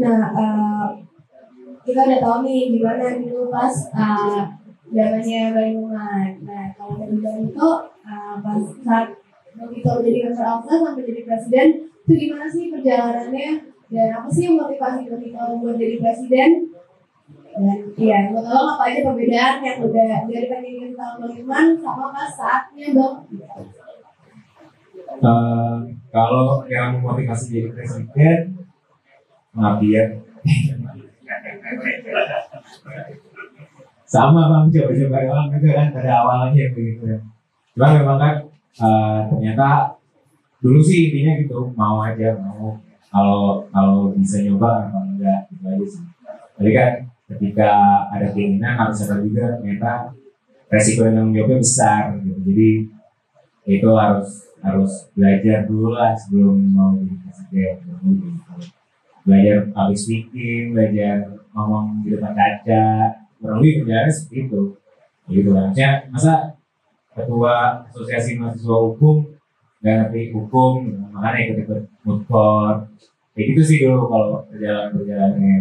Nah, uh, kita udah tahu nih gimana dulu pas uh, zamannya. Nah, kalau dari Bang itu uh, pas saat Bang Ito menjadi kantor Alsa sampai jadi presiden, itu gimana sih perjalanannya? Dan apa sih yang motivasi Ito buat jadi presiden? Dan iya, mau tahu apa aja perbedaan yang udah dari pendidikan tahun Bang sama pas saatnya Bang Uh, kalau yang memotivasi jadi presiden, ya. sama bang. Coba-coba doang gitu kan pada awalnya begitu ya cuma memang kan uh, ternyata dulu sih intinya gitu mau aja mau. Kalau kalau bisa nyoba apa enggak gitu aja sih. Tapi kan ketika ada keinginan harus ada juga ternyata resiko yang jawabnya besar gitu. Jadi itu harus harus belajar dulu lah sebelum mau jadi presiden belajar public speaking belajar ngomong di depan kaca kurang lebih kerjanya seperti itu. Gitu maksudnya masa ketua asosiasi mahasiswa hukum nggak ngerti hukum makanya ikut ikut court kayak gitu sih dulu kalau perjalanan perjalanannya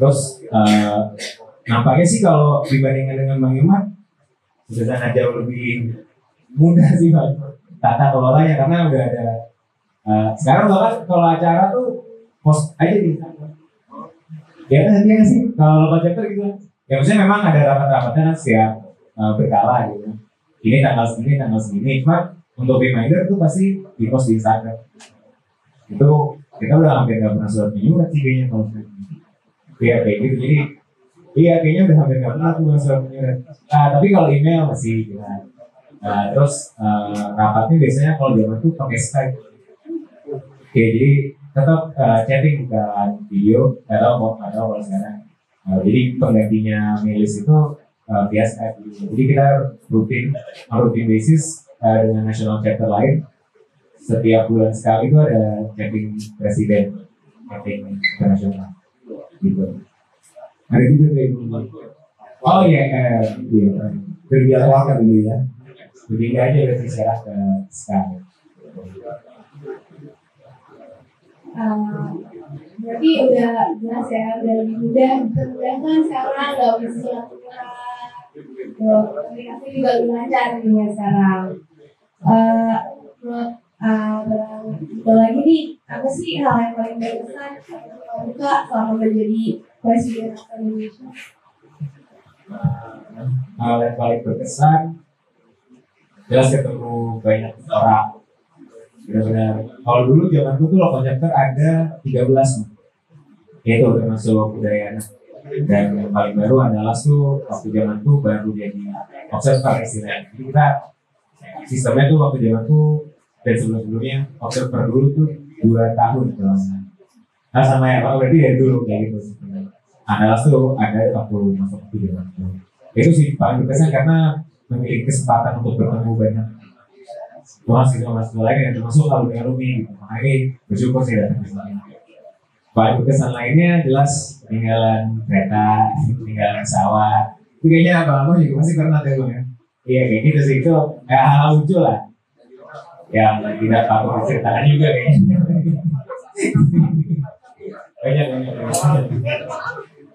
terus uh, nampaknya sih kalau dibandingkan dengan bang Iman sudah jauh lebih mudah sih bang tata kelolanya karena udah ada uh, sekarang bahkan kalau acara tuh post aja di ya kan ya sih kalau chapter gitu. Ya maksudnya memang ada rapat-rapatnya kan setiap uh, berkala gitu ini tanggal segini tanggal segini. Cuma untuk reminder tuh pasti di post di Instagram. Itu kita udah hampir nggak pernah surat menyurat sih kayaknya kalau iya kayak gitu. Jadi iya kayaknya udah hampir nggak pernah tuh surat menyurat nah, tapi kalau email masih gitu kan nah, terus uh, rapatnya biasanya kalau zaman tuh pakai Skype Oke, jadi tetap uh, chatting bukan video atau mau atau kalau sekarang Uh, jadi penggantinya Melis itu uh, biasa Jadi kita rutin, rutin basis uh, dengan national chapter lain. Setiap bulan sekali itu ada chatting presiden, chatting internasional. Gitu. Ada juga gitu. Oh iya, iya. Berbicara dulu ya. Berbeda aja berarti sekarang ke sekarang. Uh, berarti udah jelas ya udah lebih mudah mudah kan sekarang nggak bisa surat komunikasi juga lebih lancar nih ya sekarang. Uh, uh, lagi nih apa sih hal yang paling berkesan buka selama menjadi presiden Indonesia? Hal yang paling berkesan jelas ketemu banyak orang. Benar-benar. Kalau dulu zaman tuh local chapter ada 13 itu termasuk budaya dan yang paling baru adalah tuh waktu zaman tuh baru jadi observer istilahnya. Jadi kita sistemnya tuh waktu zaman tuh dan sebelum-sebelumnya observer dulu tuh dua tahun kalau nah sama ya kalau berarti dari dulu kayak gitu. Adalah tuh ada waktu masuk waktu zaman tuh. Itu sih paling berkesan karena memiliki kesempatan untuk bertemu banyak. Mahasiswa mahasiswa lain yang termasuk kalau dengan Rumi gitu. makanya bersyukur sih datang ke sini paling berkesan lainnya jelas peninggalan kereta peninggalan pesawat. Itu kayaknya abang-abang juga pasti pernah deh ya? Iya kayak gitu sih itu ya hal lucu lah. Yang tidak patut diceritakan juga kayaknya. Banyak banyak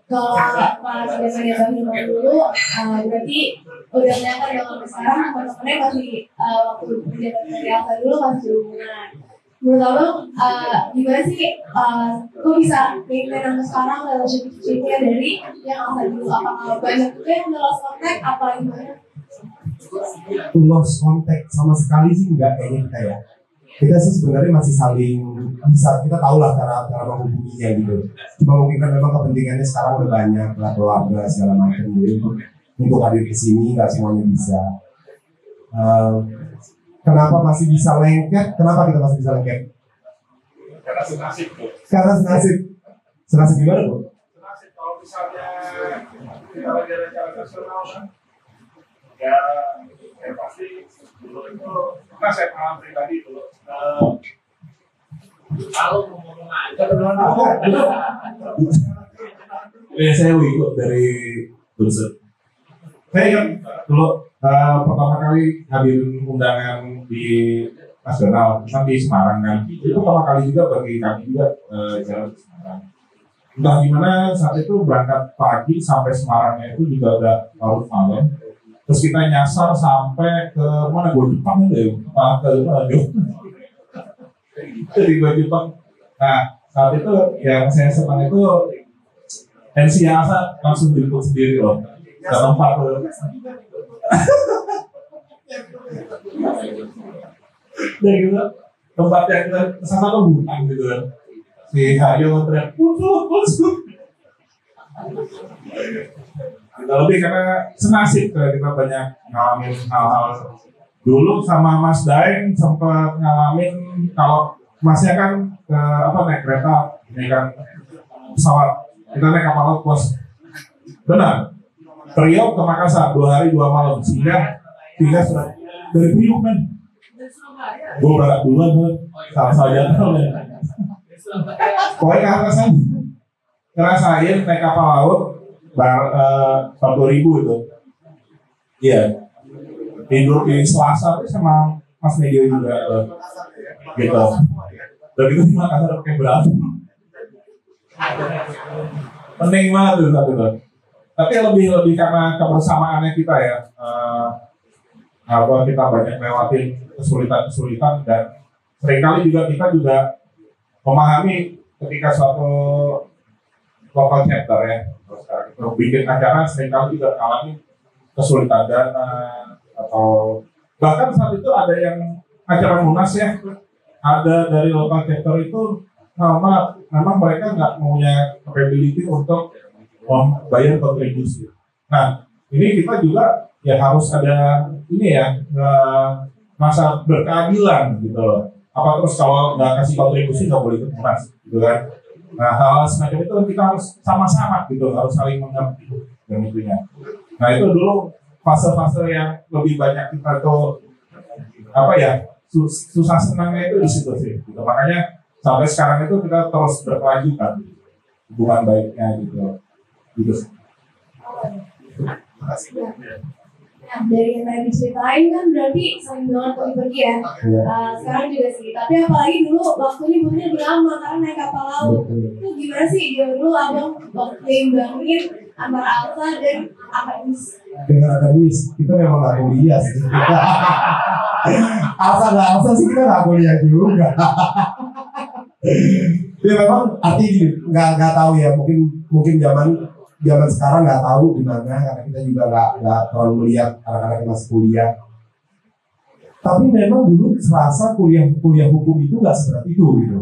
kalau pas zamannya Bang dulu uh, berarti udah kelihatan sekarang teman-temannya masih uh, waktu menjabat dari dulu masih hubungan. Menurut abang uh, gimana sih uh, kok bisa maintain sampai sekarang relationship-nya dari yang Alfa dulu apakah banyak juga yang udah lost contact apa gimana? Lost contact sama sekali sih enggak kayaknya kita ya. Kita sih sebenarnya masih saling bisa kita tahu lah cara cara menghubunginya gitu. Cuma mungkin kan memang kepentingannya sekarang udah banyak lah keluarga segala macam jadi untuk hadir ke sini nggak semuanya bisa. Uh, kenapa masih bisa lengket? Kenapa kita masih bisa lengket? Karena senasib bu. Karena senasib. Senasib gimana bu? Senasib kalau misalnya kita lagi acara nasional kan? Ya ya pasti dulu itu karena saya pengalaman pribadi dulu eh, kalau ngomong aja Ya saya Wigo dari Bursa. Saya ingat dulu uh, pertama kali ngambil undangan di nasional kan di Semarang kan itu pertama kali juga bagi kami juga eh, jalan ke Semarang. Entah gimana saat itu berangkat pagi sampai Semarangnya itu juga udah larut malam. Terus kita nyasar sampai ke mana? Gue Jepang itu ya? Apa? Ke mana? Dari gue Jepang. Nah saat itu yang saya senang itu NC Asa langsung diliput sendiri loh tempat tuh dan gitu tempat yang kita ke sana gitu kan. Si Haryo teriak musuh musuh kita lebih karena senasib karena kita banyak ngalamin hal-hal dulu sama Mas Daeng sempat ngalamin kalau Masnya kan ke apa naik kereta ini kan pesawat. Kita naik kapal laut bos. Benar Priok ke Makassar dua hari dua malam. Sehingga sehingga sudah dari Priok kan gue berangkat duluan tuh salah saja pokoknya ke atas kan ngerasain naik kapal laut bar satu ribu itu. Iya. Tidur di Selasa tuh sama Mas Medio juga tuh. gitu. Dan itu di Makassar pakai berapa penting banget tuh satu tuh tapi lebih lebih karena kebersamaannya kita ya eh, apa kita banyak lewatin kesulitan-kesulitan dan sering kali juga kita juga memahami ketika suatu local chapter ya. Kita bikin acara sering kali juga alami kesulitan dana atau bahkan saat itu ada yang acara munas ya. Ada dari local chapter itu sama memang mereka nggak punya capability untuk membayar kontribusi. Nah ini kita juga ya harus ada ini ya eh, masa berkeadilan gitu loh. Apa terus kalau nggak kasih kontribusi nggak boleh ikut munas gitu kan? Nah hal semacam itu kita harus sama-sama gitu harus saling mengerti dan itunya. Nah itu dulu fase-fase yang lebih banyak kita tuh apa ya sus- susah senangnya itu di situ sih. Gitu. Makanya sampai sekarang itu kita terus berkelanjutan hubungan baiknya gitu. Gitu. Nah, dari yang tadi diceritain kan berarti sering banget pergi-pergi ya. Iya. Uh, sekarang juga sih. Tapi apalagi dulu waktunya bener lama karena naik kapal laut. Itu gimana sih dia dulu abang waktu imbangin antara Alsa dan akademis? dengan akademis kita memang nggak kuliah sih Alsa nggak Alsa sih kita nggak kuliah juga ya memang arti gini nggak nggak tahu ya mungkin mungkin zaman zaman sekarang nggak tahu di mana karena kita juga nggak nggak terlalu melihat anak-anak yang masih kuliah. Tapi memang dulu serasa kuliah kuliah hukum itu nggak seberat itu gitu.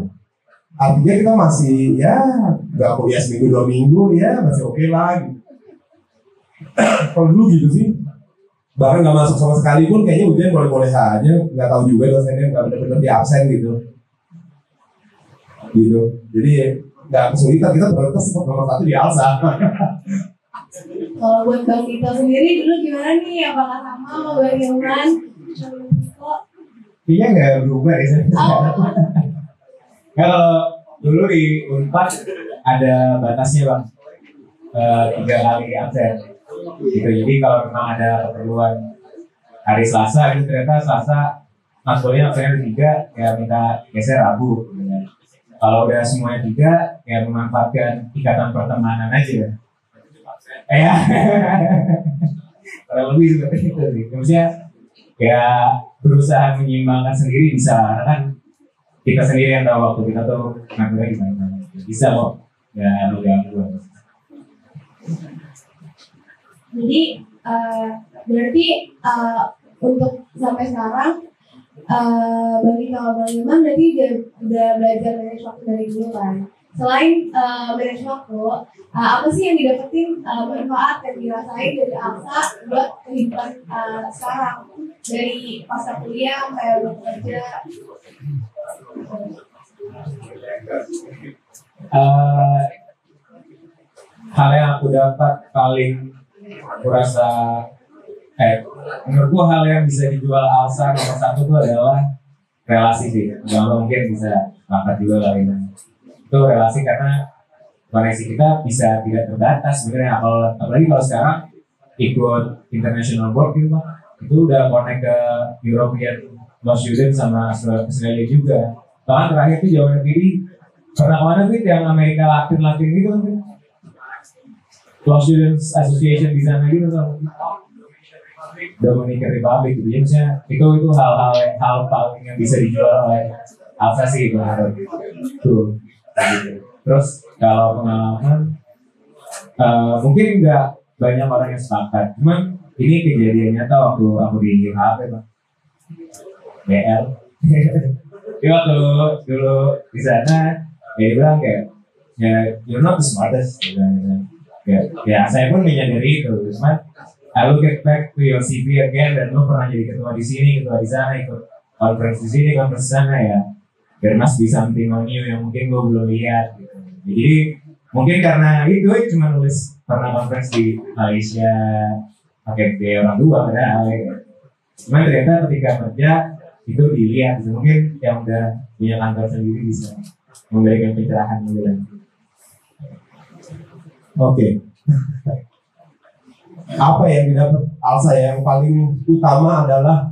Artinya kita masih ya nggak kuliah seminggu dua minggu ya masih oke lah gitu. kalau dulu gitu sih. Bahkan nggak masuk sama sekali pun kayaknya ujian boleh-boleh aja. Nggak tahu juga dosennya nggak benar-benar di absen gitu. Gitu. Jadi nggak kesulitan kita prioritas tetap nomor satu di Alsa Kalau buat Bang Tito sendiri dulu gimana nih? Apakah sama Hilman? Kok? Kayaknya nggak berubah ya. Oh, Kalau dulu di Unpad ada batasnya bang, Eh, tiga kali absen. Gitu. Jadi kalau memang ada keperluan hari Selasa, itu ternyata Selasa masuknya absennya ada tiga, ya minta geser Rabu. Kalau udah semuanya tiga, ya memanfaatkan ikatan pertemanan aja. Ya. Kurang lebih seperti itu sih. Maksudnya ya berusaha menyeimbangkan sendiri bisa karena kan kita sendiri yang tahu waktu kita tuh ngaturnya gimana bisa kok ya lu ganggu jadi eh, berarti eh, untuk sampai sekarang eh, Bang Tito sama Bang Hilman berarti udah, udah belajar manage waktu dari dulu kan. Selain eh, manage waktu, eh, apa sih yang didapetin eh, manfaat yang dirasain dari Alsa buat kehidupan eh, sekarang dari pasca kuliah sampai udah kerja Eh, hal yang aku dapat paling aku eh menurutku hal yang bisa dijual Alsa nomor satu itu adalah relasi sih Jangan mungkin bisa sepakat juga kali ini itu relasi karena koneksi kita bisa tidak terbatas sebenarnya apalagi kalau sekarang ikut international board gitu Bang, itu udah connect ke European Lost Student sama Australia juga. Bahkan terakhir tuh zaman ini pernah ke mana sih yang Amerika Latin Latin gitu kan? Lost Students Association di sana gitu kan? Dominican Republic gitu. Jadi misalnya itu itu hal-hal hal paling yang bisa dijual oleh Alsa sih menurut tuh. Gitu. Terus kalau pengalaman eh, mungkin nggak banyak orang yang sepakat. Cuman ini kejadian nyata waktu aku di HP bang. BL. Dia waktu dulu di sana dia bilang kayak ya you're not the smartest gitu. ya, ya saya pun menyadari itu cuman I look back to your CV again dan lu pernah jadi ketua di sini ketua di sana ikut conference di sini conference di sana ya there must be something on you yang mungkin gue belum lihat gitu jadi mungkin karena itu cuma nulis pernah conference di Malaysia pakai biaya orang tua padahal ya. cuman ternyata ketika kerja itu dilihat gitu. mungkin yang udah punya kantor sendiri bisa memberikan pencerahan lebih lanjut. Oke. Apa yang didapat Alsa ya? yang paling utama adalah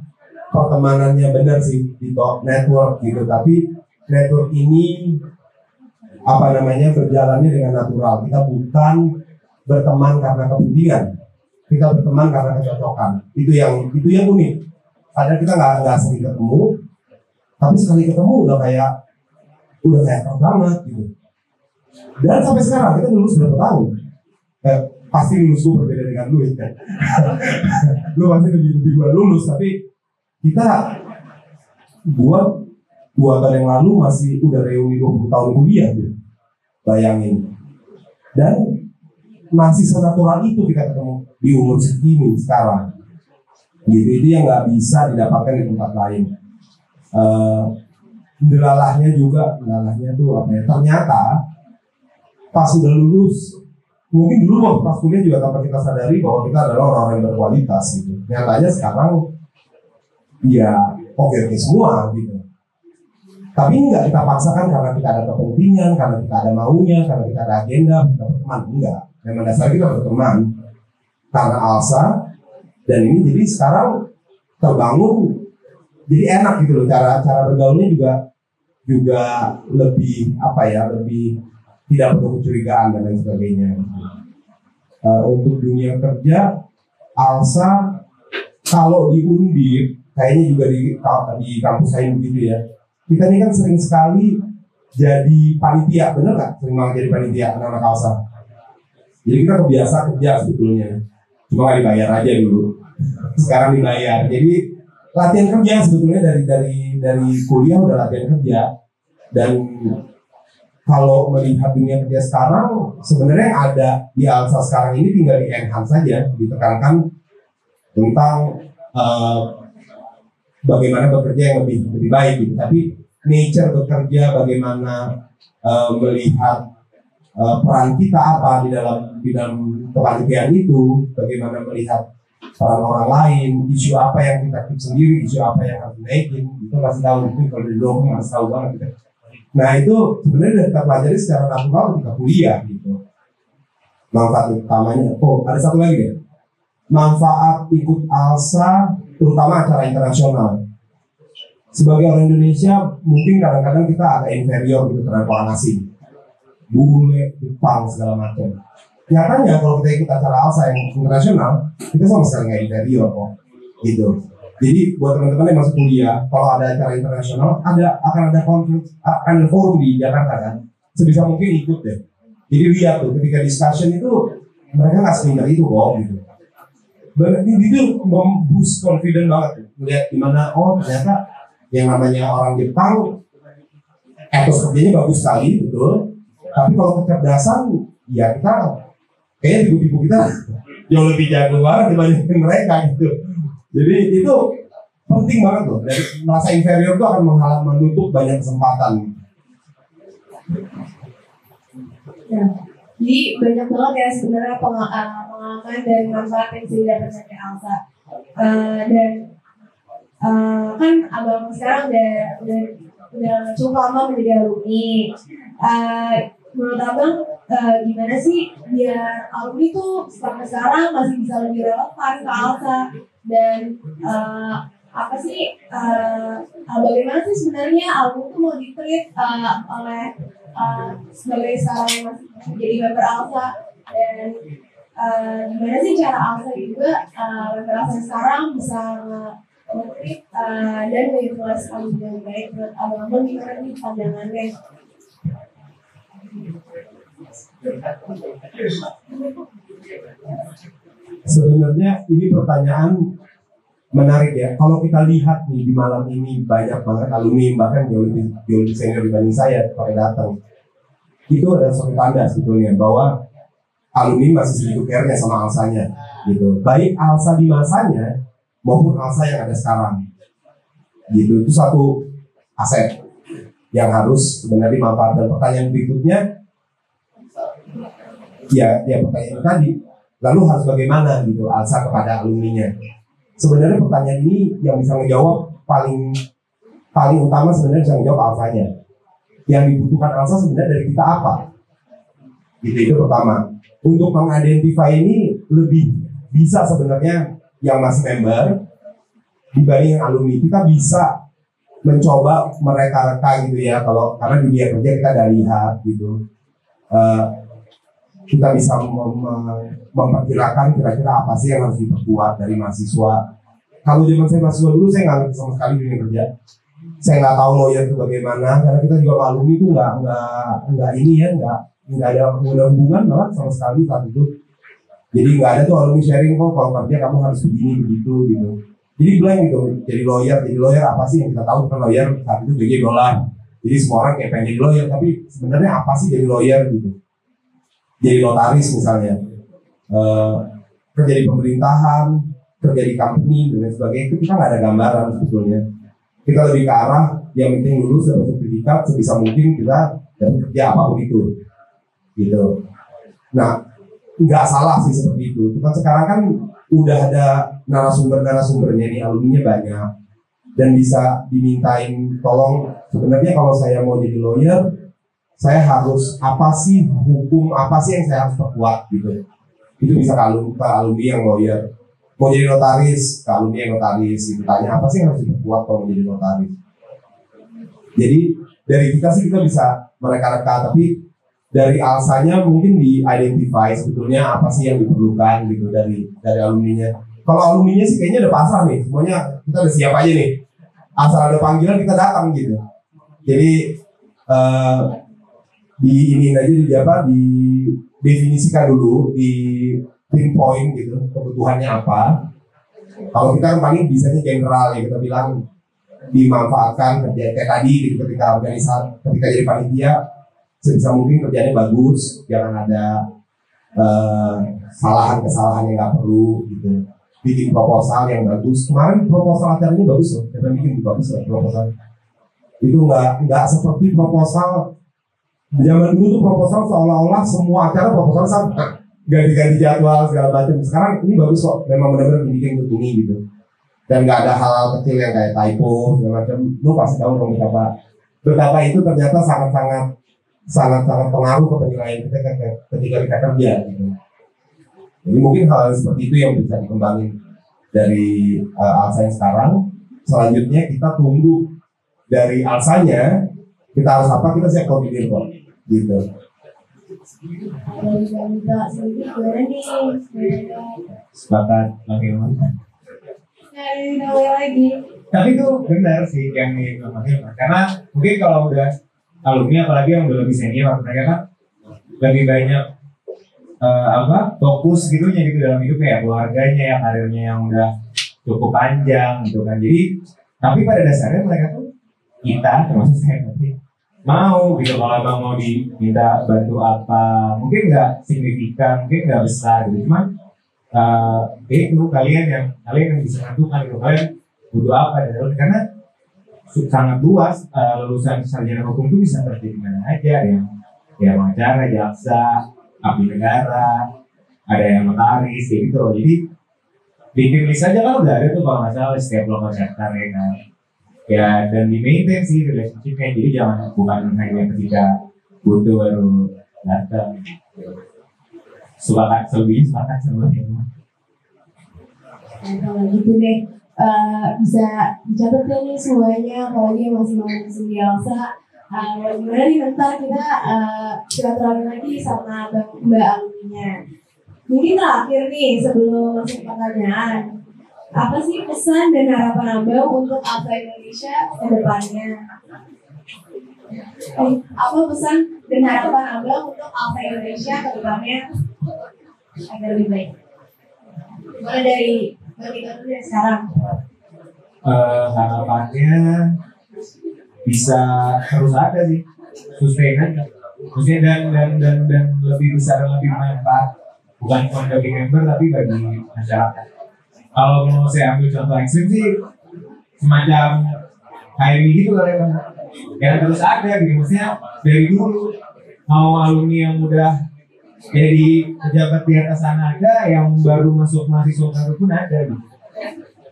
pertemanannya benar sih di network gitu. Tapi network ini apa namanya berjalannya dengan natural. Kita bukan berteman karena kepentingan. Kita berteman karena kecocokan. Itu yang itu yang unik. Kadang kita nggak nggak sering ketemu, tapi sekali ketemu udah kayak udah kayak banget gitu. Dan sampai sekarang kita lulus berapa tahun? Eh, pasti lulus gue berbeda dengan lu ya. lu pasti lebih lebih gue lulus, tapi kita buat dua tahun yang lalu masih udah reuni 20 tahun kuliah gitu. Bayangin. Dan masih senatural itu kita ketemu di umur segini sekarang. Gitu itu yang nggak bisa didapatkan di tempat lain. Eh, delalahnya juga, delalahnya tuh apa ya? Ternyata pas sudah lulus mungkin dulu waktu pas kuliah juga tanpa kita sadari bahwa kita adalah orang-orang yang berkualitas gitu. Nyatanya sekarang ya oke oke semua gitu. Tapi enggak kita paksakan karena kita ada kepentingan, karena kita ada maunya, karena kita ada agenda, kita berteman. Enggak. Memang dasar kita berteman karena Alsa dan ini jadi sekarang terbangun jadi enak gitu loh cara cara bergaulnya juga juga lebih apa ya lebih tidak perlu kecurigaan dan lain sebagainya. Uh, untuk dunia kerja, Alsa kalau di Undip, kayaknya juga di di kampus saya begitu ya. Kita ini kan sering sekali jadi panitia, bener nggak? Sering banget jadi panitia anak-anak Alsa. Jadi kita kebiasa kerja sebetulnya, cuma nggak dibayar aja dulu. Sekarang dibayar. Jadi latihan kerja sebetulnya dari dari dari kuliah udah latihan kerja dan kalau melihat dunia kerja sekarang sebenarnya ada di Alsa sekarang ini tinggal di enhance saja ditekankan tentang uh, bagaimana bekerja yang lebih lebih baik gitu. tapi nature bekerja bagaimana uh, melihat uh, peran kita apa di dalam di dalam kepanitiaan itu bagaimana melihat peran orang lain isu apa yang kita keep sendiri isu apa yang harus dinaikin itu masih tahu itu kalau di masih tahu banget gitu. Nah itu sebenarnya kita pelajari secara natural ketika kuliah gitu. Manfaat utamanya, oh ada satu lagi deh. Manfaat ikut ALSA, terutama acara internasional. Sebagai orang Indonesia, mungkin kadang-kadang kita agak inferior gitu terhadap orang asing. Bule, Jepang, segala macam. Nyatanya kalau kita ikut acara ALSA yang internasional, kita sama sekali nggak inferior kok. Gitu. Jadi buat teman-teman yang masuk kuliah, kalau ada acara internasional, ada akan ada konflik, akan ada forum di Jakarta kan, sebisa mungkin ikut deh. Jadi lihat tuh ketika discussion itu mereka nggak seminar itu kok gitu. Berarti itu memboost confident banget tuh. Melihat gimana oh ternyata yang namanya orang Jepang etos kerjanya bagus sekali betul. Tapi kalau kecerdasan ya kita kayaknya tipu-tipu kita jauh lebih jago banget dibandingin mereka gitu. Jadi itu penting banget loh. Dari merasa inferior itu akan menghalang menutup banyak kesempatan. Ya. Jadi banyak banget ya sebenarnya uh, pengalaman dan manfaat yang sudah dapat dari Alsa. Uh, dan uh, kan abang sekarang udah udah udah cukup lama menjadi alumni. Uh, menurut abang uh, gimana sih biar alumni tuh sampai sekarang masih bisa lebih relevan ke Alsa dan uh, apa sih uh, bagaimana sih sebenarnya album itu mau ditreat uh, oleh uh, sebagai seorang jadi member Alsa dan uh, gimana sih cara Alsa juga uh, member Alsa sekarang bisa nge-treat uh, dan menginfluence album dengan baik menurut abang-abang gimana nih pandangannya? Sebenarnya ini pertanyaan menarik ya. Kalau kita lihat nih di malam ini banyak banget alumni bahkan jauh lebih jauh lebih senior dibanding saya pada datang. Itu adalah suatu tanda sebetulnya bahwa alumni masih segitu care sama alsanya gitu. Baik alsa di masanya maupun alsa yang ada sekarang. Gitu. Itu satu aset yang harus sebenarnya dimanfaatkan. Pertanyaan berikutnya ya ya pertanyaan tadi lalu harus bagaimana gitu alsa kepada alumninya? Sebenarnya pertanyaan ini yang bisa menjawab paling paling utama sebenarnya bisa menjawab alsanya. Yang dibutuhkan alsa sebenarnya dari kita apa? Gitu itu pertama. Untuk mengidentify ini lebih bisa sebenarnya yang masih member dibanding yang alumni. Kita bisa mencoba mereka-reka gitu ya kalau karena dunia kerja kita ada lihat gitu. Uh, kita bisa mem memperkirakan kira-kira apa sih yang harus diperkuat dari mahasiswa. Kalau zaman saya mahasiswa dulu saya nggak sama sekali dunia kerja. Saya nggak tahu lawyer itu bagaimana karena kita juga alumni itu nggak nggak nggak ini ya nggak nggak ada ada hubungan malah sama sekali saat itu. Jadi nggak ada tuh alumni sharing kok kalau kerja kamu harus begini begitu gitu. Jadi blank gitu. Jadi lawyer, jadi lawyer apa sih yang kita tahu kan lawyer saat itu gaji dolar. Jadi semua orang kayak pengen jadi lawyer tapi sebenarnya apa sih jadi lawyer gitu jadi notaris misalnya. Uh, kerja di pemerintahan kerja di company dan lain sebagainya. Itu kita nggak ada gambaran sebetulnya? Kita lebih ke arah yang penting lulus dapat sertifikat sebisa mungkin kita dapat kerja apa pun itu. Gitu. Nah nggak salah sih seperti itu. Cuma sekarang kan udah ada narasumber-narasumbernya nih alumninya banyak. Dan bisa dimintain tolong sebenarnya kalau saya mau jadi lawyer saya harus apa sih hukum apa sih yang saya harus perkuat gitu. Itu bisa kalau ke alumni yang lawyer. Mau jadi notaris ke alumni yang notaris gitu. Tanya apa sih yang harus diperkuat kalau menjadi notaris? Jadi dari kita sih kita bisa mereka-reka tapi dari alsanya mungkin di identify sebetulnya apa sih yang diperlukan gitu dari dari alumninya. Kalau alumninya sih kayaknya udah pasrah nih semuanya kita udah siap aja nih. Asal ada panggilan kita datang gitu. Jadi uh, di ini aja di apa di definisikan dulu di pinpoint gitu kebutuhannya apa. Kalau kita kan paling bisanya general ya kita bilang dimanfaatkan kerja kayak tadi gitu ketika organisasi ketika jadi panitia sebisa mungkin kerjanya bagus jangan ada kesalahan uh, kesalahan yang nggak perlu gitu. Bikin proposal yang bagus. Kemarin proposal acaranya bagus loh kita bikin bagus loh proposal. Itu nggak nggak seperti proposal zaman dulu tuh proposal seolah-olah semua acara proposal sama. Ganti-ganti jadwal segala macam. Sekarang ini bagus kok. Memang benar-benar dibikin begini gitu. Dan nggak ada hal-hal kecil yang kayak typo segala macam. Lu pasti tahu dong betapa betapa itu ternyata sangat-sangat sangat-sangat pengaruh ke penilaian kita ketika kita kerja gitu. Jadi mungkin hal, -hal seperti itu yang bisa dikembangin dari uh, Alsa yang sekarang. Selanjutnya kita tunggu dari Alsanya kita harus apa? Kita siap koordinir kok gitu. Sepakat oke lagi tapi itu benar sih yang dibilang karena mungkin kalau udah alumni apalagi yang udah lebih senior mereka kan lebih banyak uh, apa fokus gitu nya gitu dalam hidupnya ya keluarganya ya karirnya yang udah cukup panjang gitu kan. Jadi tapi pada dasarnya mereka tuh kita termasuk saya mau gitu. Kalau emang mau diminta bantu apa mungkin nggak signifikan mungkin nggak besar gitu. Cuman uh, itu kalian yang kalian yang bisa menentukan gitu. Kalian butuh apa dan karena sangat luas uh, lulusan sarjana hukum itu bisa terjadi mana aja. Yang ya wawancara jaksa abdi negara ada yang notaris gitu loh. Jadi bikin list aja kan udah ada tuh kalau nggak salah setiap lokal chapter ya kan ya dan di maintain sih relationshipnya. Jadi jangan bukan hanya ketika butuh baru datang. Sepakat selebihnya sepakat sama Nah, kalau gitu deh, eh, bisa dicatat ya nih semuanya. Apalagi yang masih mau di Elsa uh, gimana nih kita uh, silaturahmi lagi sama Mbak alumninya mungkin terakhir nih sebelum masuk pertanyaan apa sih pesan dan harapan Abang untuk Alsa Indonesia ke depannya? Eh, apa pesan dan harapan Abang untuk Alsa Indonesia ke depannya agar lebih baik? Mulai dari dari sekarang. Eh, harapannya bisa terus ada sih sustain aja maksudnya dan dan dan dan lebih besar lebih bermanfaat bukan cuma bagi member tapi bagi masyarakat kalau mau saya ambil contoh ekstrim sih semacam HMI gitu kali ya yang terus ada gitu. Maksudnya dari dulu mau alumni yang udah jadi pejabat di atas sana ada yang baru masuk mahasiswa baru pun ada gitu.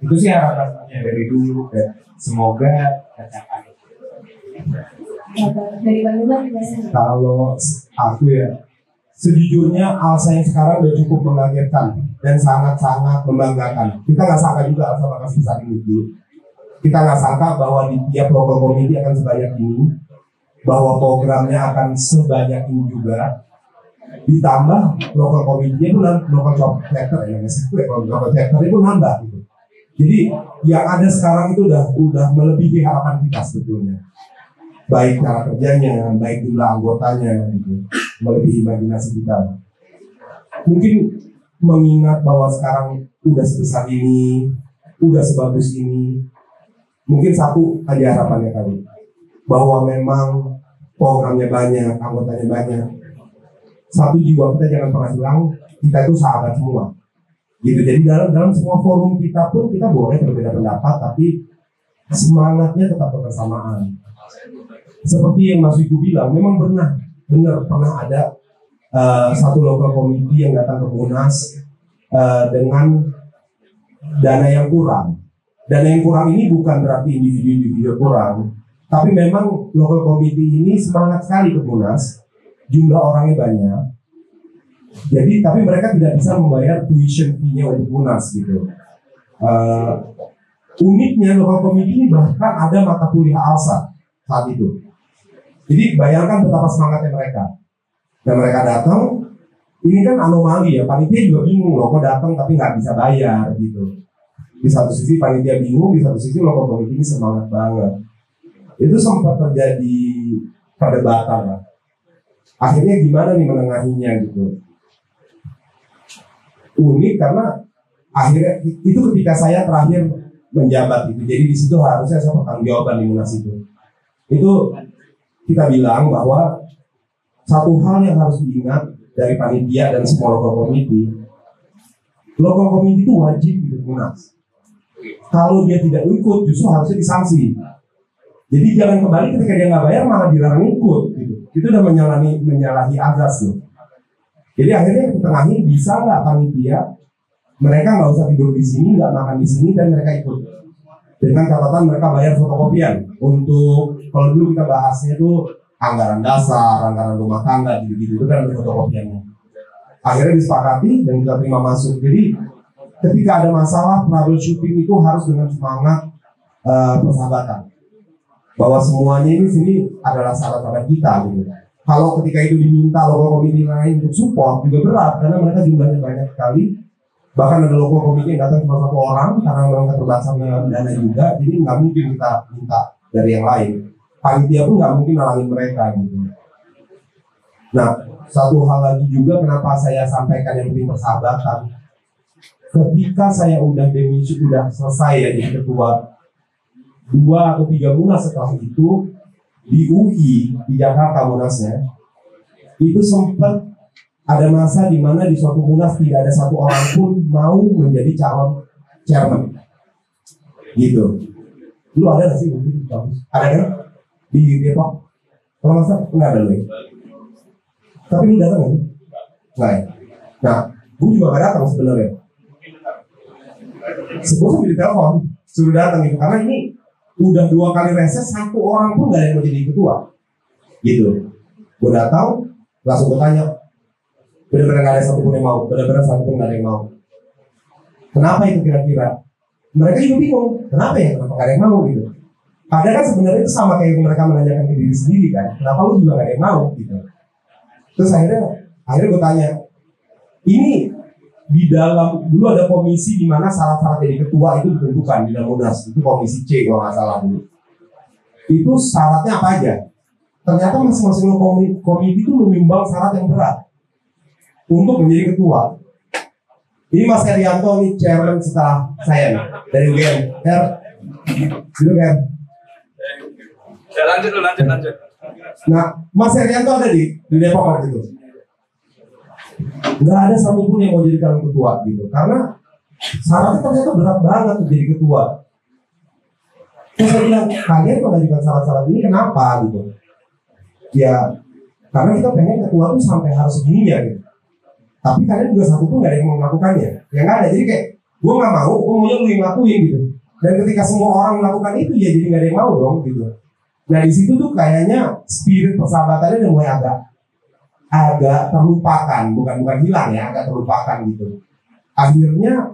Itu sih harapannya dari dulu dan semoga tercapai? Kalau aku ya, sejujurnya Alsa yang sekarang udah cukup mengagetkan dan sangat-sangat membanggakan. Kita nggak sangka juga Alsa bakal sebesar ini dulu. Kita nggak sangka bahwa di tiap local community akan sebanyak ini, bahwa programnya akan sebanyak ini juga. Ditambah local community itu local job chapter ya, local chapter itu nambah gitu. Jadi yang ada sekarang itu udah udah melebihi harapan kita sebetulnya baik cara kerjanya, baik jumlah anggotanya, gitu. melebihi imajinasi kita. Mungkin mengingat bahwa sekarang udah sebesar ini, udah sebagus ini, mungkin satu aja harapannya kali, bahwa memang programnya banyak, anggotanya banyak. Satu jiwa kita jangan pernah bilang kita itu sahabat semua. Gitu. Jadi dalam dalam semua forum kita pun kita boleh berbeda pendapat, tapi semangatnya tetap bersamaan seperti yang Mas Wiku bilang, memang pernah benar pernah ada uh, satu local committee yang datang ke Munas uh, dengan dana yang kurang. Dana yang kurang ini bukan berarti individu-individu kurang, tapi memang local committee ini semangat sekali ke Munas, jumlah orangnya banyak. Jadi tapi mereka tidak bisa membayar tuition fee-nya untuk Munas gitu. Uh, uniknya local committee ini bahkan ada mata kuliah alsa saat itu. Jadi bayangkan betapa semangatnya mereka. Dan mereka datang, ini kan anomali ya, panitia juga bingung loh, kok datang tapi nggak bisa bayar gitu. Di satu sisi panitia bingung, di satu sisi local committee ini semangat banget. Itu sempat terjadi perdebatan lah. Akhirnya gimana nih menengahinya gitu. Unik karena akhirnya itu ketika saya terakhir menjabat gitu. Jadi di situ harusnya saya bertanggung jawaban di munas itu. Itu kita bilang bahwa satu hal yang harus diingat dari panitia dan semua local committee, local committee itu wajib ikut munas. Kalau dia tidak ikut, justru harusnya disanksi. Jadi jangan kembali ketika dia nggak bayar malah dilarang ikut. Gitu. Itu udah menyalahi menyalahi azas loh. Jadi akhirnya tengahin bisa nggak panitia mereka nggak usah tidur di sini, nggak makan di sini dan mereka ikut dengan catatan mereka bayar fotokopian untuk kalau dulu kita bahasnya itu anggaran dasar, anggaran rumah tangga gitu-gitu itu kan fotokopiannya. Akhirnya disepakati dan kita terima masuk. Jadi ketika ada masalah troubleshooting itu harus dengan semangat uh, persahabatan. Bahwa semuanya ini sini adalah sahabat-sahabat kita gitu. Kalau ketika itu diminta local committee lain untuk support juga berat karena mereka jumlahnya banyak sekali bahkan ada local committee yang datang cuma satu orang karena memang keterbatasan dengan dana juga jadi nggak mungkin kita minta dari yang lain panitia pun nggak mungkin nalangin mereka gitu. Nah satu hal lagi juga kenapa saya sampaikan yang penting persahabatan. Ketika saya udah demisi udah selesai ya jadi ketua dua atau tiga bulan setelah itu di UI di Jakarta munasnya itu sempat ada masa di mana di suatu munas tidak ada satu orang pun mau menjadi calon chairman. Gitu. Lu ada nggak sih? Mungkin ada kan di Depok. Kalau nggak salah nggak ada lu tapi lu datang nggak sih? nggak ya? Nah gue juga nggak datang sebenarnya. Sebelum di telepon suruh datang gitu. Karena ini udah dua kali reses satu orang pun nggak ada yang mau jadi ketua. Gitu. Gue datang langsung gue tanya benar-benar nggak ada satupun yang mau? Benar-benar satupun nggak ada yang mau? Kenapa itu kira-kira? Mereka juga bingung kenapa ya? Kenapa gak ada yang mau? Gitu padahal kan sebenarnya itu sama kayak mereka menanyakan ke diri sendiri kan. Kenapa lu juga gak ada yang mau gitu. Terus akhirnya akhirnya gue tanya ini di dalam dulu ada komisi di mana syarat-syarat jadi ketua itu ditentukan di dalam munas itu komisi C kalau nggak salah dulu. Itu syaratnya apa aja? Ternyata masing-masing komiti itu menimbang syarat yang berat untuk menjadi ketua. Ini Mas Herianto ini chairman setelah saya nih dari UGM Her dulu Her Ya lanjut lanjut, lanjut. Nah, Mas Herianto ada di di Depok waktu itu. Nggak ada satupun yang mau jadi calon ketua gitu, karena syaratnya ternyata berat banget untuk jadi ketua. Terus saya bilang, kalian mengajukan syarat-syarat ini kenapa gitu? Ya, karena kita pengen ketua tuh sampai harus begini ya gitu. Tapi kalian juga satu pun nggak ada yang mau melakukannya. Ya nggak ada. Jadi kayak, gue nggak mau, gue maunya lu yang ngelakuin gitu. Dan ketika semua orang melakukan itu, ya jadi nggak ada yang mau dong gitu. Nah situ tuh kayaknya spirit persahabatannya udah mulai agak agak terlupakan, bukan bukan hilang ya, agak terlupakan gitu. Akhirnya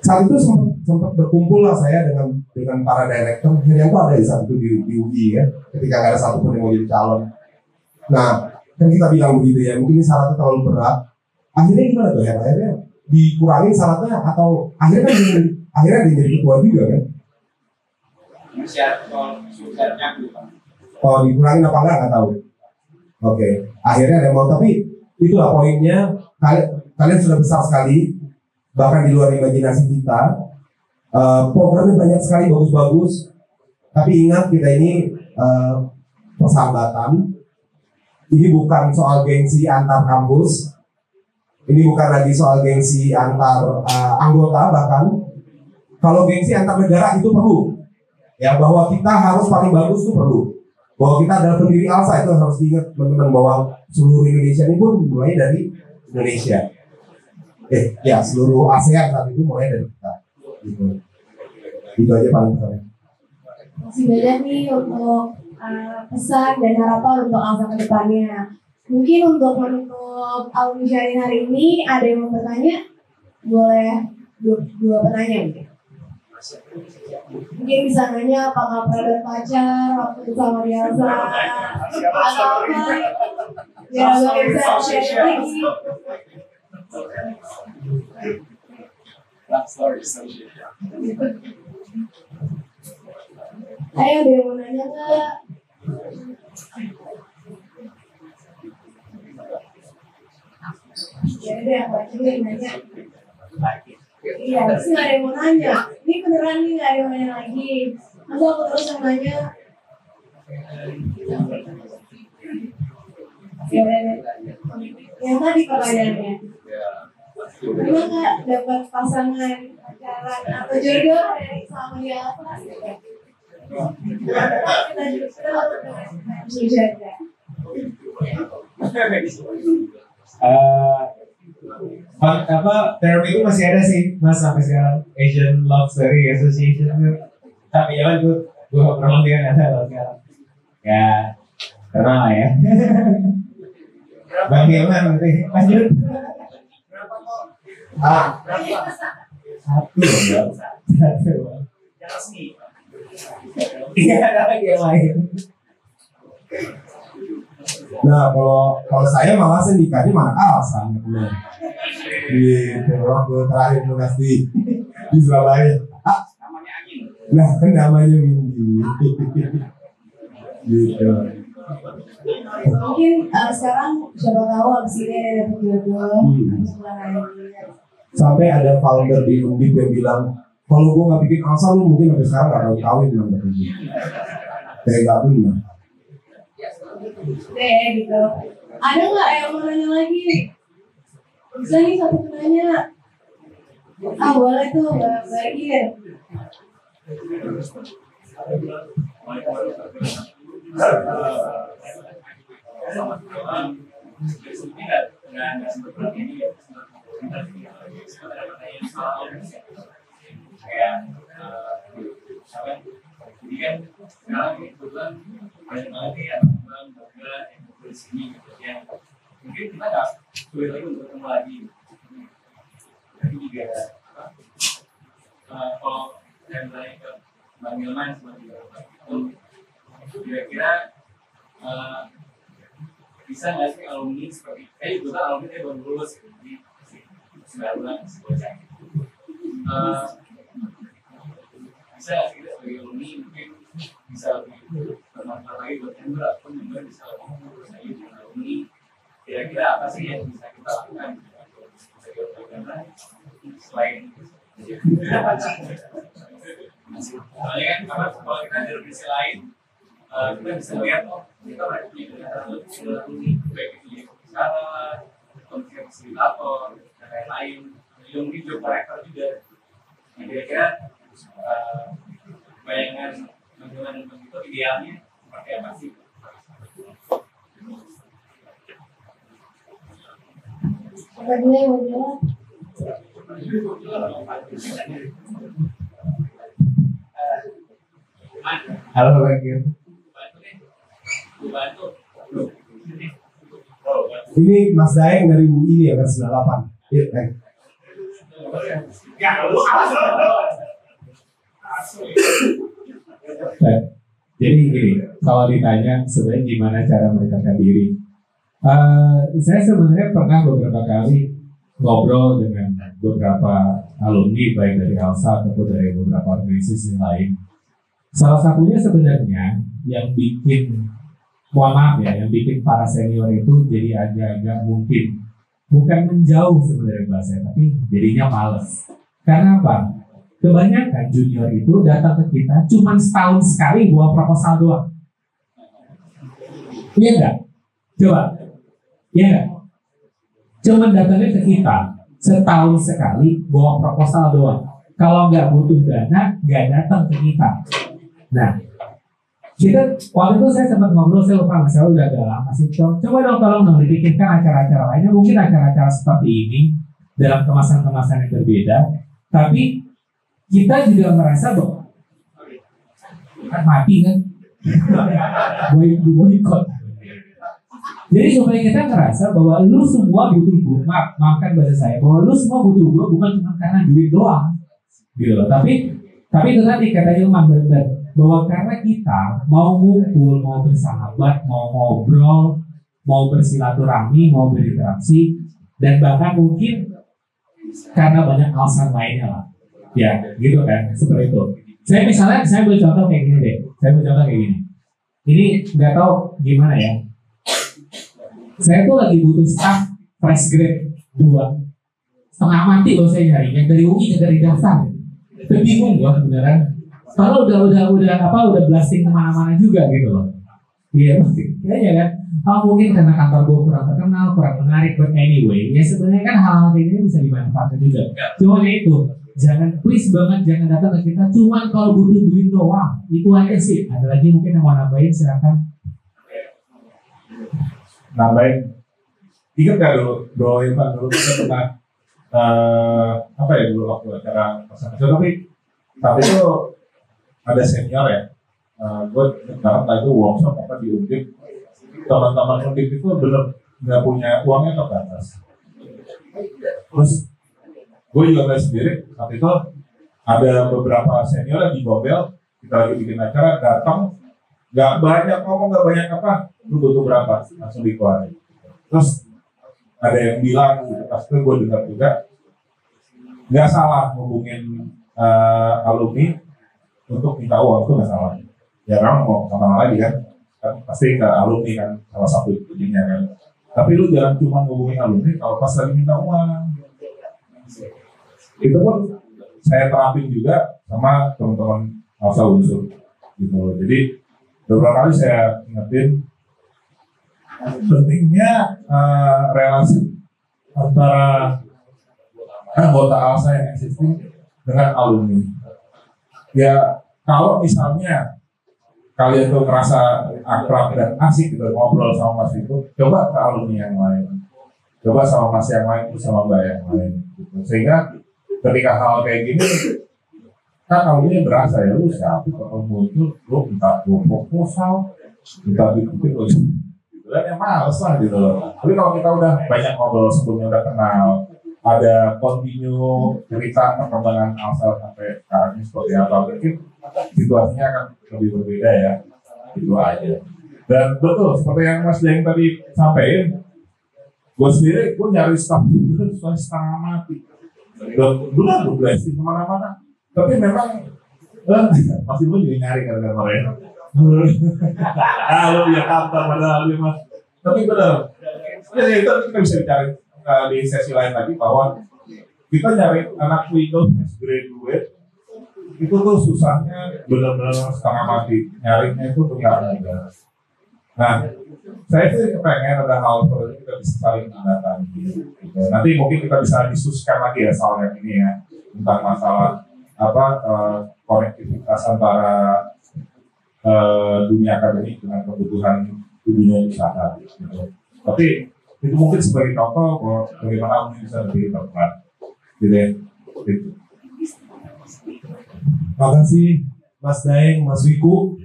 saat itu sempat, sempat berkumpul lah saya dengan dengan para director. Akhirnya tuh ada di saat itu di, di UI ya, ketika nggak ada satupun yang mau jadi calon. Nah kan kita bilang begitu ya, mungkin ini syaratnya terlalu berat. Akhirnya gimana tuh ya? Akhirnya dikurangin syaratnya atau akhirnya kan akhirnya dia jadi ketua juga kan? Oh dikurangin apa enggak nggak tahu. Oke, akhirnya ada mau tapi itulah poinnya kalian kalian sudah besar sekali bahkan di luar imajinasi kita. Eh, programnya banyak sekali bagus-bagus. Tapi ingat kita ini eh, persahabatan. Ini bukan soal gengsi antar kampus. Ini bukan lagi soal gengsi antar eh, anggota bahkan. Kalau gengsi antar negara itu perlu. Ya bahwa kita harus paling bagus itu perlu bahwa kita adalah pendiri ALSA itu harus diingat teman-teman bahwa seluruh Indonesia ini pun mulai dari Indonesia. Eh, ya seluruh ASEAN saat itu mulai dari kita. Gitu. Itu aja paling penting. Masih banyak nih untuk uh, pesan dan harapan untuk Alsa ke depannya. Mungkin untuk menutup Syahrin hari ini ada yang mau bertanya? Boleh dua, dua penanya mungkin. Mungkin bisa nanya pernah ada pacar waktu itu sama Diasa atau apa agak bisa share lagi. Love story, story. Ayo ada yang mau nanya nggak? Ya udah, aku aja nanya. Iya, sih nggak ada yang mau nanya. Ini beneran nih nggak ada yang nanya lagi. Masa aku terus yang nanya? Ya udah deh. Yang tadi pertanyaannya. Pernah nggak dapat pasangan, pacaran, atau jodoh dari sama dia apa? Kita sudah menjaga. Eh, apa term itu masih ada sih mas sampai sekarang. Asian Love Story Association itu. Tapi tuh gue gak pernah dia ada loh sekarang. Ya kenal lah ya. Bang Hilman nanti lanjut. Ah, satu satu Bang. iya ada lagi yang lain nah kalau kalau saya malah sih nikahnya mana alasan benar. Gitu, waktu terakhir lunas di di Surabaya. Ah. Nah, kan namanya Windy. gitu. Mungkin eh, sekarang siapa tahu abis ini ada dapet jodoh. Hmm. Sampai ada founder di Undip yang bilang, kalau gue nggak bikin asal lu mungkin sampai sekarang nggak tahu kawin bilang. Kayak gak benar. Deh gitu. Ada nggak yang mau nanya lagi? Bisa nih satu penanya. Ah boleh tuh Mbak Mbak jadi kan sekarang ini kebetulan banyak banget nih anak bang bangga yang di sini gitu ya mungkin kita nggak boleh lagi untuk ketemu lagi tapi juga apa uh, kalau saya bertanya ke bang Ilman sebagai bapak itu kira-kira uh, bisa nggak sih alumni seperti eh gue kan alumni eh baru lulus gitu jadi sembilan bulan sebocah uh, bisa nggak sih alumni mungkin bisa lebih bermanfaat lagi buat member ataupun member bisa lebih ngobrol lagi dengan alumni kira-kira apa sih yang bisa kita lakukan selain Soalnya kan kalau kita di revisi lain, eh, kita bisa lihat oh kita sudah ini baik komisi fasilitator, dan lain-lain. Jadi mungkin juga. Nah, kira-kira eh, bayangan teman-teman itu idealnya seperti apa sih? Apa dulu yang mau jawab? Halo Bang Gil. Bantu deh, bantu. Ini Mas Daeng dari UI nih angkat 98. Iya, Daeng. Baik. Jadi gini, kalau ditanya sebenarnya gimana cara mendekatkan diri, Eh, saya sebenarnya pernah beberapa kali ngobrol dengan beberapa alumni baik dari Alsa ataupun dari beberapa organisasi lain. Salah satunya sebenarnya yang bikin, mohon maaf ya, yang bikin para senior itu jadi agak-agak mungkin bukan menjauh sebenarnya bahasa, tapi jadinya males. Karena apa? Kebanyakan junior itu datang ke kita cuma setahun sekali bawa proposal doang. Iya enggak? Coba. Iya enggak? Cuman datangnya ke kita setahun sekali bawa proposal doang. Kalau nggak butuh dana, nggak datang ke kita. Nah, kita waktu itu saya sempat ngobrol, saya lupa saya udah agak lama sih. Co- Coba dong tolong dong dibikinkan acara-acara lainnya, mungkin acara-acara seperti ini dalam kemasan-kemasan yang berbeda. Tapi kita juga merasa bahwa kan mati kan, boy boykot. Jadi supaya kita ngerasa bahwa lu semua butuh gue, maaf, maafkan bahasa saya, bahwa lu semua butuh gue bukan cuma karena duit doang, gitu loh. Tapi tapi itu tadi kata Ilman benar bahwa karena kita mau ngumpul, mau bersahabat, mau ngobrol, mau bersilaturahmi, mau berinteraksi, dan bahkan mungkin karena banyak alasan lainnya lah, ya gitu kan, seperti itu. Saya misalnya, saya boleh contoh kayak gini deh, saya boleh contoh kayak gini. Ini nggak tahu gimana ya, saya tuh lagi butuh staff fresh grade dua. Setengah mati loh saya nyari yang dari UI yang dari dasar. Itu bingung gua beneran kalau udah udah udah apa udah blasting ke mana-mana juga gitu loh. Iya kayaknya kan. Oh, mungkin karena kantor gua kurang terkenal kurang menarik but anyway ya sebenarnya kan hal-hal kayak gini bisa dimanfaatkan juga. Cuma ya itu jangan please banget jangan datang ke kita. Cuman kalau butuh duit doang itu aja sih. Ada lagi mungkin yang mau nambahin silakan. Nambahin. Ingat gak dulu bro Irfan dulu kita pernah eh, apa ya dulu waktu acara pasangan tapi tapi itu ada senior ya. Eh, gue sekarang tadi workshop apa di Undip. Teman-teman Undip itu bener nggak punya uangnya terbatas. Terus gue juga nggak sendiri saat itu ada beberapa senior di Gobel kita lagi bikin acara datang nggak banyak ngomong nggak banyak apa lu butuh berapa? Langsung dikeluarin. Terus ada yang bilang gitu pas itu gue dengar juga nggak salah hubungin eh, alumni untuk minta uang itu nggak salah. Ya orang mau sama lagi kan kan pasti ke alumni kan salah satu itunya kan. Tapi lu jangan cuma ngomongin alumni kalau pas lagi minta uang itu pun saya terapin juga sama teman-teman Alsa Unsur. Gitu. Jadi beberapa kali saya ingetin pentingnya eh, relasi antara anggota Alsa yang existing dengan alumni. Ya kalau misalnya kalian tuh merasa akrab dan asik gitu ngobrol sama mas itu coba ke alumni yang lain. Coba sama mas yang lain sama mbak yang lain gitu. sehingga ketika hal kayak gini kan alumni berasa ya lu siapa? Kalau muncul lu minta lu proposal minta bikin lu gitu kan ya males lah gitu loh. Tapi kalau kita udah banyak ngobrol sebelumnya udah kenal ada continue cerita perkembangan Alsel sampai sekarang ini seperti apa mungkin situasinya akan lebih berbeda ya. Itu aja. Dan betul seperti yang Mas Jeng tadi sampaikan, gue sendiri gue nyari staff itu setengah mati. Dulu gue blessing ke mana-mana. Tapi memang eh, pasti gue juga nyari kan kemarin. ah lu punya kantor padahal dia mas. Tapi benar. Ya, ya, itu kita bisa bicara eh, di sesi lain lagi bahwa kita nyari anak Windows graduate itu tuh susahnya benar-benar setengah mati nyarinya itu tuh nggak mudah. Nah, saya sih kepengen ada hal seperti kita bisa saling mendatangi. Gitu. Nanti mungkin kita bisa diskusikan lagi ya soal yang ini ya tentang masalah apa eh, konektivitas antara eh, dunia akademik dengan kebutuhan dunia usaha. Gitu. Tapi itu mungkin sebagai contoh bagaimana ini bisa lebih tepat. Gitu ya. Gitu. Makasih Mas Daeng, Mas Wiku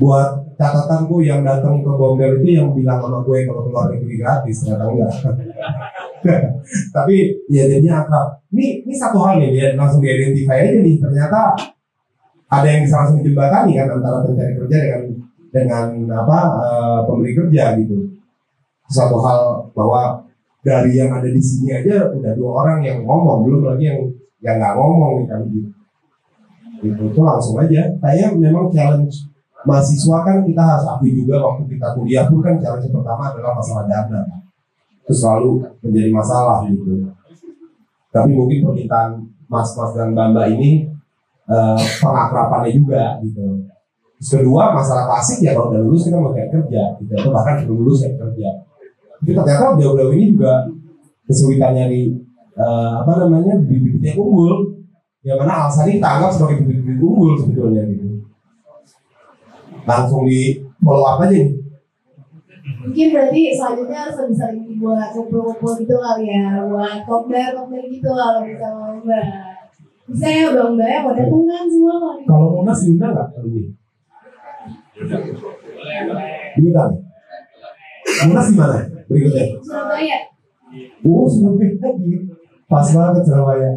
buat catatanku yang datang ke Gombel itu yang bilang sama gue kalau keluar negeri gratis ternyata enggak tapi ya jadinya akrab. Ini ini satu hal nih dia langsung diidentify aja nih. Ternyata ada yang bisa langsung dijembatani kan antara pencari kerja dengan dengan apa eh, pemberi kerja gitu. Satu hal bahwa dari yang ada di sini aja udah dua orang yang ngomong belum lagi yang yang nggak ngomong nih kan gitu. Itu itu langsung aja. Saya memang challenge mahasiswa kan kita harus akui juga waktu kita kuliah pun kan challenge pertama adalah masalah dana. Itu selalu menjadi masalah gitu. Tapi mungkin permintaan mas-mas dan mbak-mbak ini eh, pengakrapannya juga gitu. Terus kedua masalah klasik ya kalau udah lulus kita mau kerja gitu. Atau bahkan sebelum lulus kayak kerja. Tapi ternyata jauh-jauh ini juga kesulitan nyari eh, apa namanya bibit-bibit yang unggul. Yang mana alasannya kita anggap sebagai bibit-bibit unggul sebetulnya gitu langsung di follow up aja nih Mungkin berarti selanjutnya harus lebih sering buat kumpul-kumpul gitu kali ya, buat kopdar kopdar gitu kalau bisa lomba. Bisa ya bang mbak ya, mau datang kan semua kali. kalau Monas diundang nggak alumni diundang. Monas di mana? Berikutnya. Surabaya. oh Surabaya. Lagi pas banget Surabaya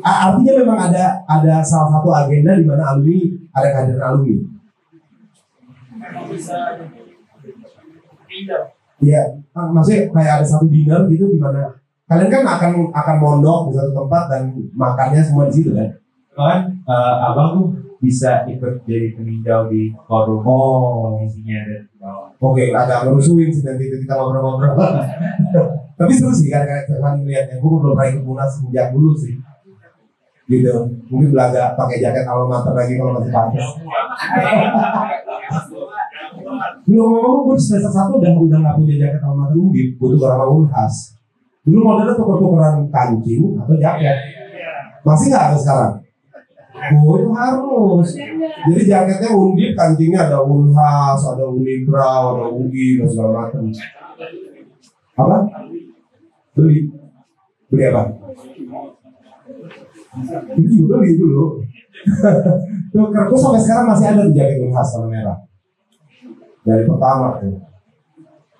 artinya memang ada ada salah satu agenda di mana alumni ada kader alumni Iya, maksudnya kayak ada satu dinner gitu di mana kalian kan akan akan mondok di satu tempat dan makannya semua di situ kan? kan eh, abang tuh bisa ikut jadi peninjau di forum Oh, isinya dan oke, agak ngerusuin sih nanti kita ngobrol-ngobrol. Tapi seru sih kan kayak kalian lihatnya, gue belum pernah ikut munas sejak dulu sih. Gitu, mungkin belaga pakai jaket alma mater lagi kalau masih pakai. Belum ngomong gue semester satu udah udah nggak punya jaket alma mater undip, gue tuh sama unhas. Dulu modelnya tuker-tukeran kancing atau jaket. Masih nggak ada sekarang? Oh itu harus. Jadi jaketnya undip, kancingnya ada unhas, ada unibra, ada UI dan segala macam. Apa? Beli. Beli apa? Itu juga beli dulu. Tuh kertas sampai sekarang masih ada di jaket unhas warna merah. Dari pertama tuh.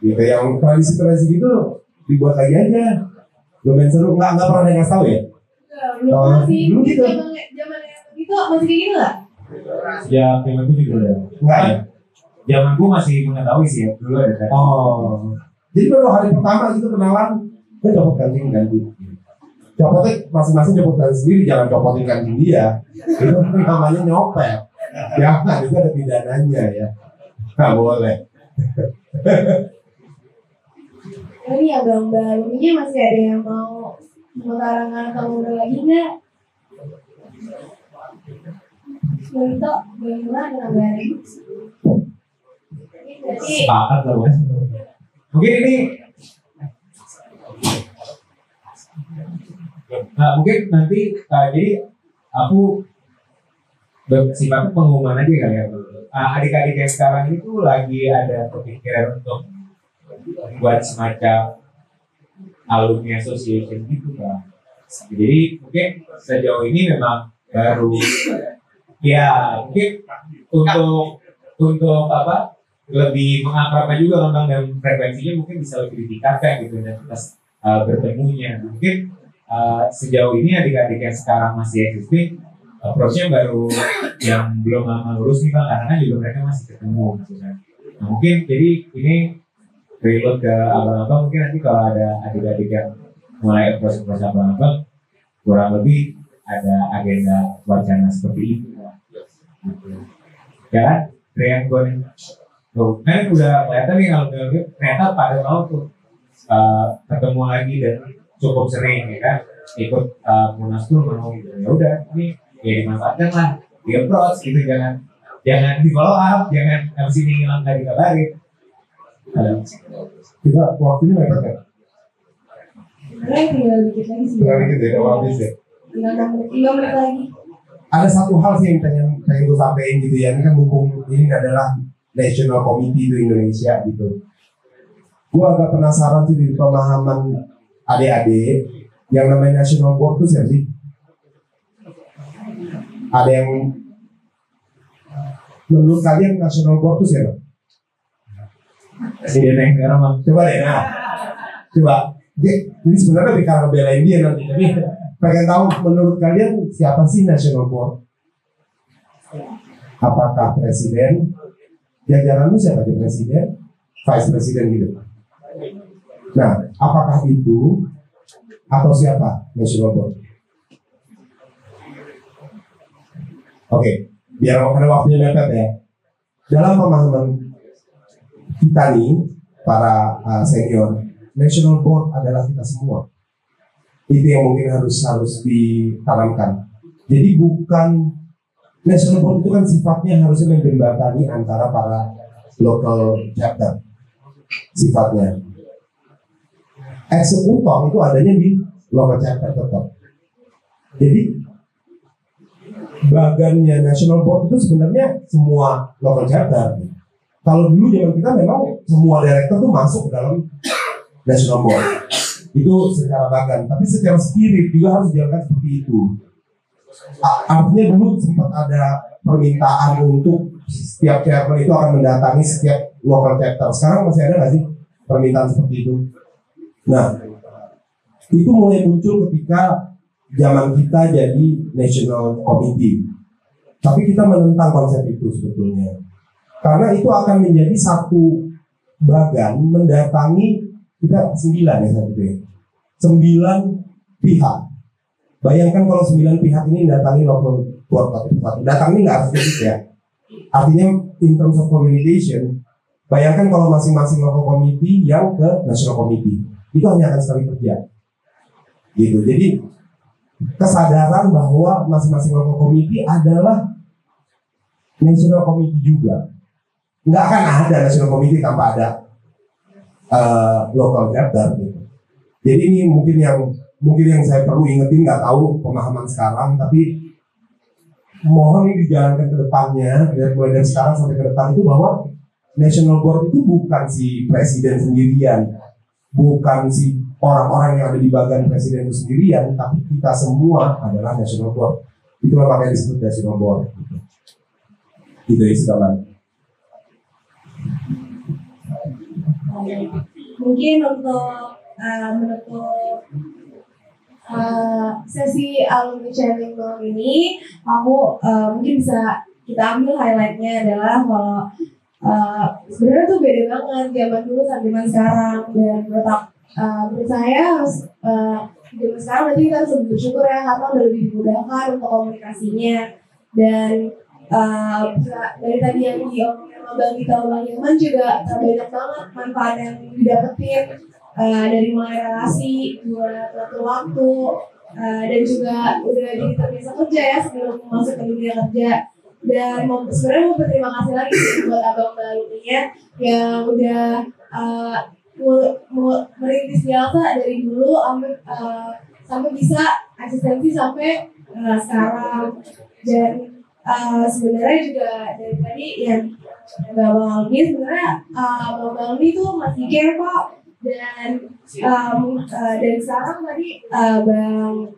Gitu yang tradisi-tradisi gitu dibuat lagi aja. Lumayan seru, nggak nggak pernah ada yang ngasih tahu ya? Belum Oh, masih dulu mungkin gitu. zaman zaman yang itu masih kayak gitu nggak? Ya, temanku juga ada. Enggak ya? Zamanku masih mengetahui sih ya, dulu ada kan. Oh. Jadi baru hari pertama gitu kenalan, dia copot kancing ganti. Copotnya masing-masing copot kancing sendiri, jangan copotin kancing dia. Itu namanya nyopet. Ya, nah, itu ada pidananya ya. Nggak boleh. Oh, Ini ya bang alumninya masih ada yang mau atau udah lagi nggak? Bentuk, bagaimana dengan Sepakat lah mas. Mungkin ini Nah, mungkin nanti uh, jadi aku bersifat pengumuman aja kali ya. Uh, adik-adik yang sekarang itu lagi ada kepikiran untuk buat semacam alumni association gitu kan. Jadi mungkin sejauh ini memang baru ya mungkin untuk untuk apa lebih mengakrabkan juga tentang dan frekuensinya mungkin bisa lebih ditingkatkan gitu identitas uh, bertemunya mungkin uh, sejauh ini adik-adik yang sekarang masih existing approach-nya baru yang belum lama lurus nih bang karena juga mereka masih ketemu kan nah, mungkin jadi ini reload ke abang-abang mungkin nanti kalau ada adik-adik yang mulai approach approach abang-abang kurang lebih ada agenda wacana seperti itu. Ya kan? Nih Tuh, kan udah kelihatan nih kalau ternyata pada mau tuh uh, ketemu lagi dan cukup sering ya kan ikut uh, munaslup mau gitu ya udah ini ya dimanfaatkan lah di approach gitu jangan jangan di follow up jangan habis ini hilang nggak dikabarin Ada. Kita waktunya mepet ya? Sebenarnya tinggal dikit lagi sih. Tinggal dikit ya, habis ya. Tinggal menit, lagi. Ada satu hal sih yang pengen pengen gue sampaikan gitu ya. Ini kan mumpung ini adalah National Committee di Indonesia gitu. Gue agak penasaran sih di pemahaman adik-adik yang namanya National Board itu siapa sih? Ada yang menurut kalian National Board itu siapa? si Dena yang sekarang Coba deh, nah. Coba. Dia, ini sebenarnya bukan karena belain dia nanti, tapi pengen tahu menurut kalian siapa sih National Board? Apakah presiden? Jajaranmu siapa di presiden? Vice presiden gitu. Nah, apakah itu atau siapa National Board? Oke, biar karena waktunya mepet ya. Dalam pemahaman kita nih para uh, senior national board adalah kita semua itu yang mungkin harus harus ditanamkan jadi bukan national board itu kan sifatnya harusnya menjembatani antara para local chapter sifatnya eksekutor itu adanya di local chapter tetap jadi bagannya national board itu sebenarnya semua local chapter kalau dulu zaman kita memang semua direktur tuh masuk ke dalam national board. Itu secara bagan. Tapi secara spirit juga harus dijalankan seperti itu. Artinya dulu sempat ada permintaan untuk setiap chairman itu akan mendatangi setiap local chapter sekarang masih ada nggak sih permintaan seperti itu nah itu mulai muncul ketika zaman kita jadi national committee. Tapi kita menentang konsep itu sebetulnya. Karena itu akan menjadi satu bagan mendatangi kita sembilan ya satu ya sembilan pihak. Bayangkan kalau sembilan pihak ini datangi local persatu datang ini nggak harus ya? Artinya in terms of communication bayangkan kalau masing-masing local committee yang ke national committee itu hanya akan sekali kerja gitu. Jadi kesadaran bahwa masing-masing local committee adalah national committee juga. Nggak akan ada national committee tanpa ada uh, local chapter gitu. Jadi ini mungkin yang mungkin yang saya perlu ingetin nggak tahu pemahaman sekarang tapi mohon ini dijalankan ke depannya dari mulai dari sekarang sampai ke depan itu bahwa national board itu bukan si presiden sendirian bukan si orang-orang yang ada di bagian presiden itu sendirian tapi kita semua adalah national board. Itulah makanya disebut national board. Itu ya sekarang Mungkin untuk uh, menutup uh, sesi alumni sharing ini, aku uh, mungkin bisa kita ambil highlightnya adalah kalau uh, sebenarnya tuh beda banget zaman dulu sama zaman sekarang. Dan menurut uh, menurut saya uh, zaman sekarang berarti kita harus bersyukur ya karena udah lebih dimudahkan untuk komunikasinya. Dan uh, dari tadi yang diomongin sama Bang Gita Bang Ilman juga banyak banget manfaat yang didapetin uh, dari mulai relasi buat waktu-waktu uh, dan juga udah jadi terbiasa kerja ya sebelum masuk ke dunia kerja dan mau, sebenarnya mau berterima kasih lagi buat abang barunya yang udah uh, merintis Delta dari dulu sampai uh, sampai bisa asistensi sampai uh, sekarang. Dan uh, sebenarnya juga dari tadi yang Bang Almi sebenarnya uh, Bang Almi tuh masih care kok. Dan um, uh, dan sekarang tadi uh, Bang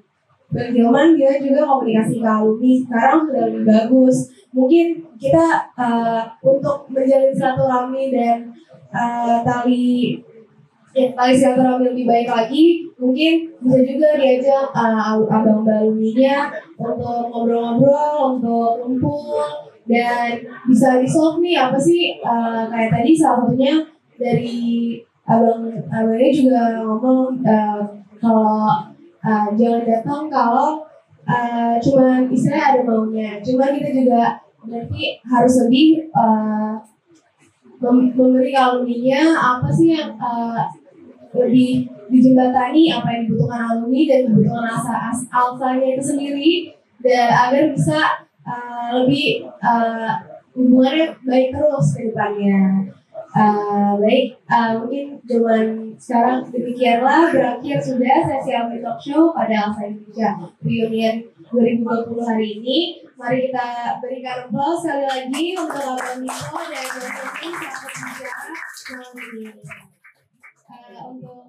Bang Hilman dia juga komunikasi ke alumni sekarang sudah lebih bagus mungkin kita uh, untuk menjalin silaturahmi dan uh, tali yang tali silaturahmi lebih baik lagi, mungkin bisa juga diajak uh, abang baluminya untuk ngobrol-ngobrol, untuk kumpul, dan bisa di solve nih apa sih uh, kayak tadi salah satunya dari abang abangnya juga ngomong uh, kalau uh, jangan datang kalau uh, cuman istilahnya ada maunya, cuma kita juga berarti harus lebih uh, mem- memberi alumninya apa sih yang uh, lebih dijembatani apa yang dibutuhkan alumni dan kebutuhan as- alfanya itu sendiri dan agar bisa uh, lebih uh, hubungannya baik terus ke depannya. Uh, baik, uh, mungkin cuman sekarang demikianlah berakhir sudah sesi Alumni Talk Show pada Alfa Indonesia Reunion 2020 hari ini. Mari kita berikan aplaus sekali lagi untuk Abang Niko dan Sofi selamat bicara malam ini. Uh, untuk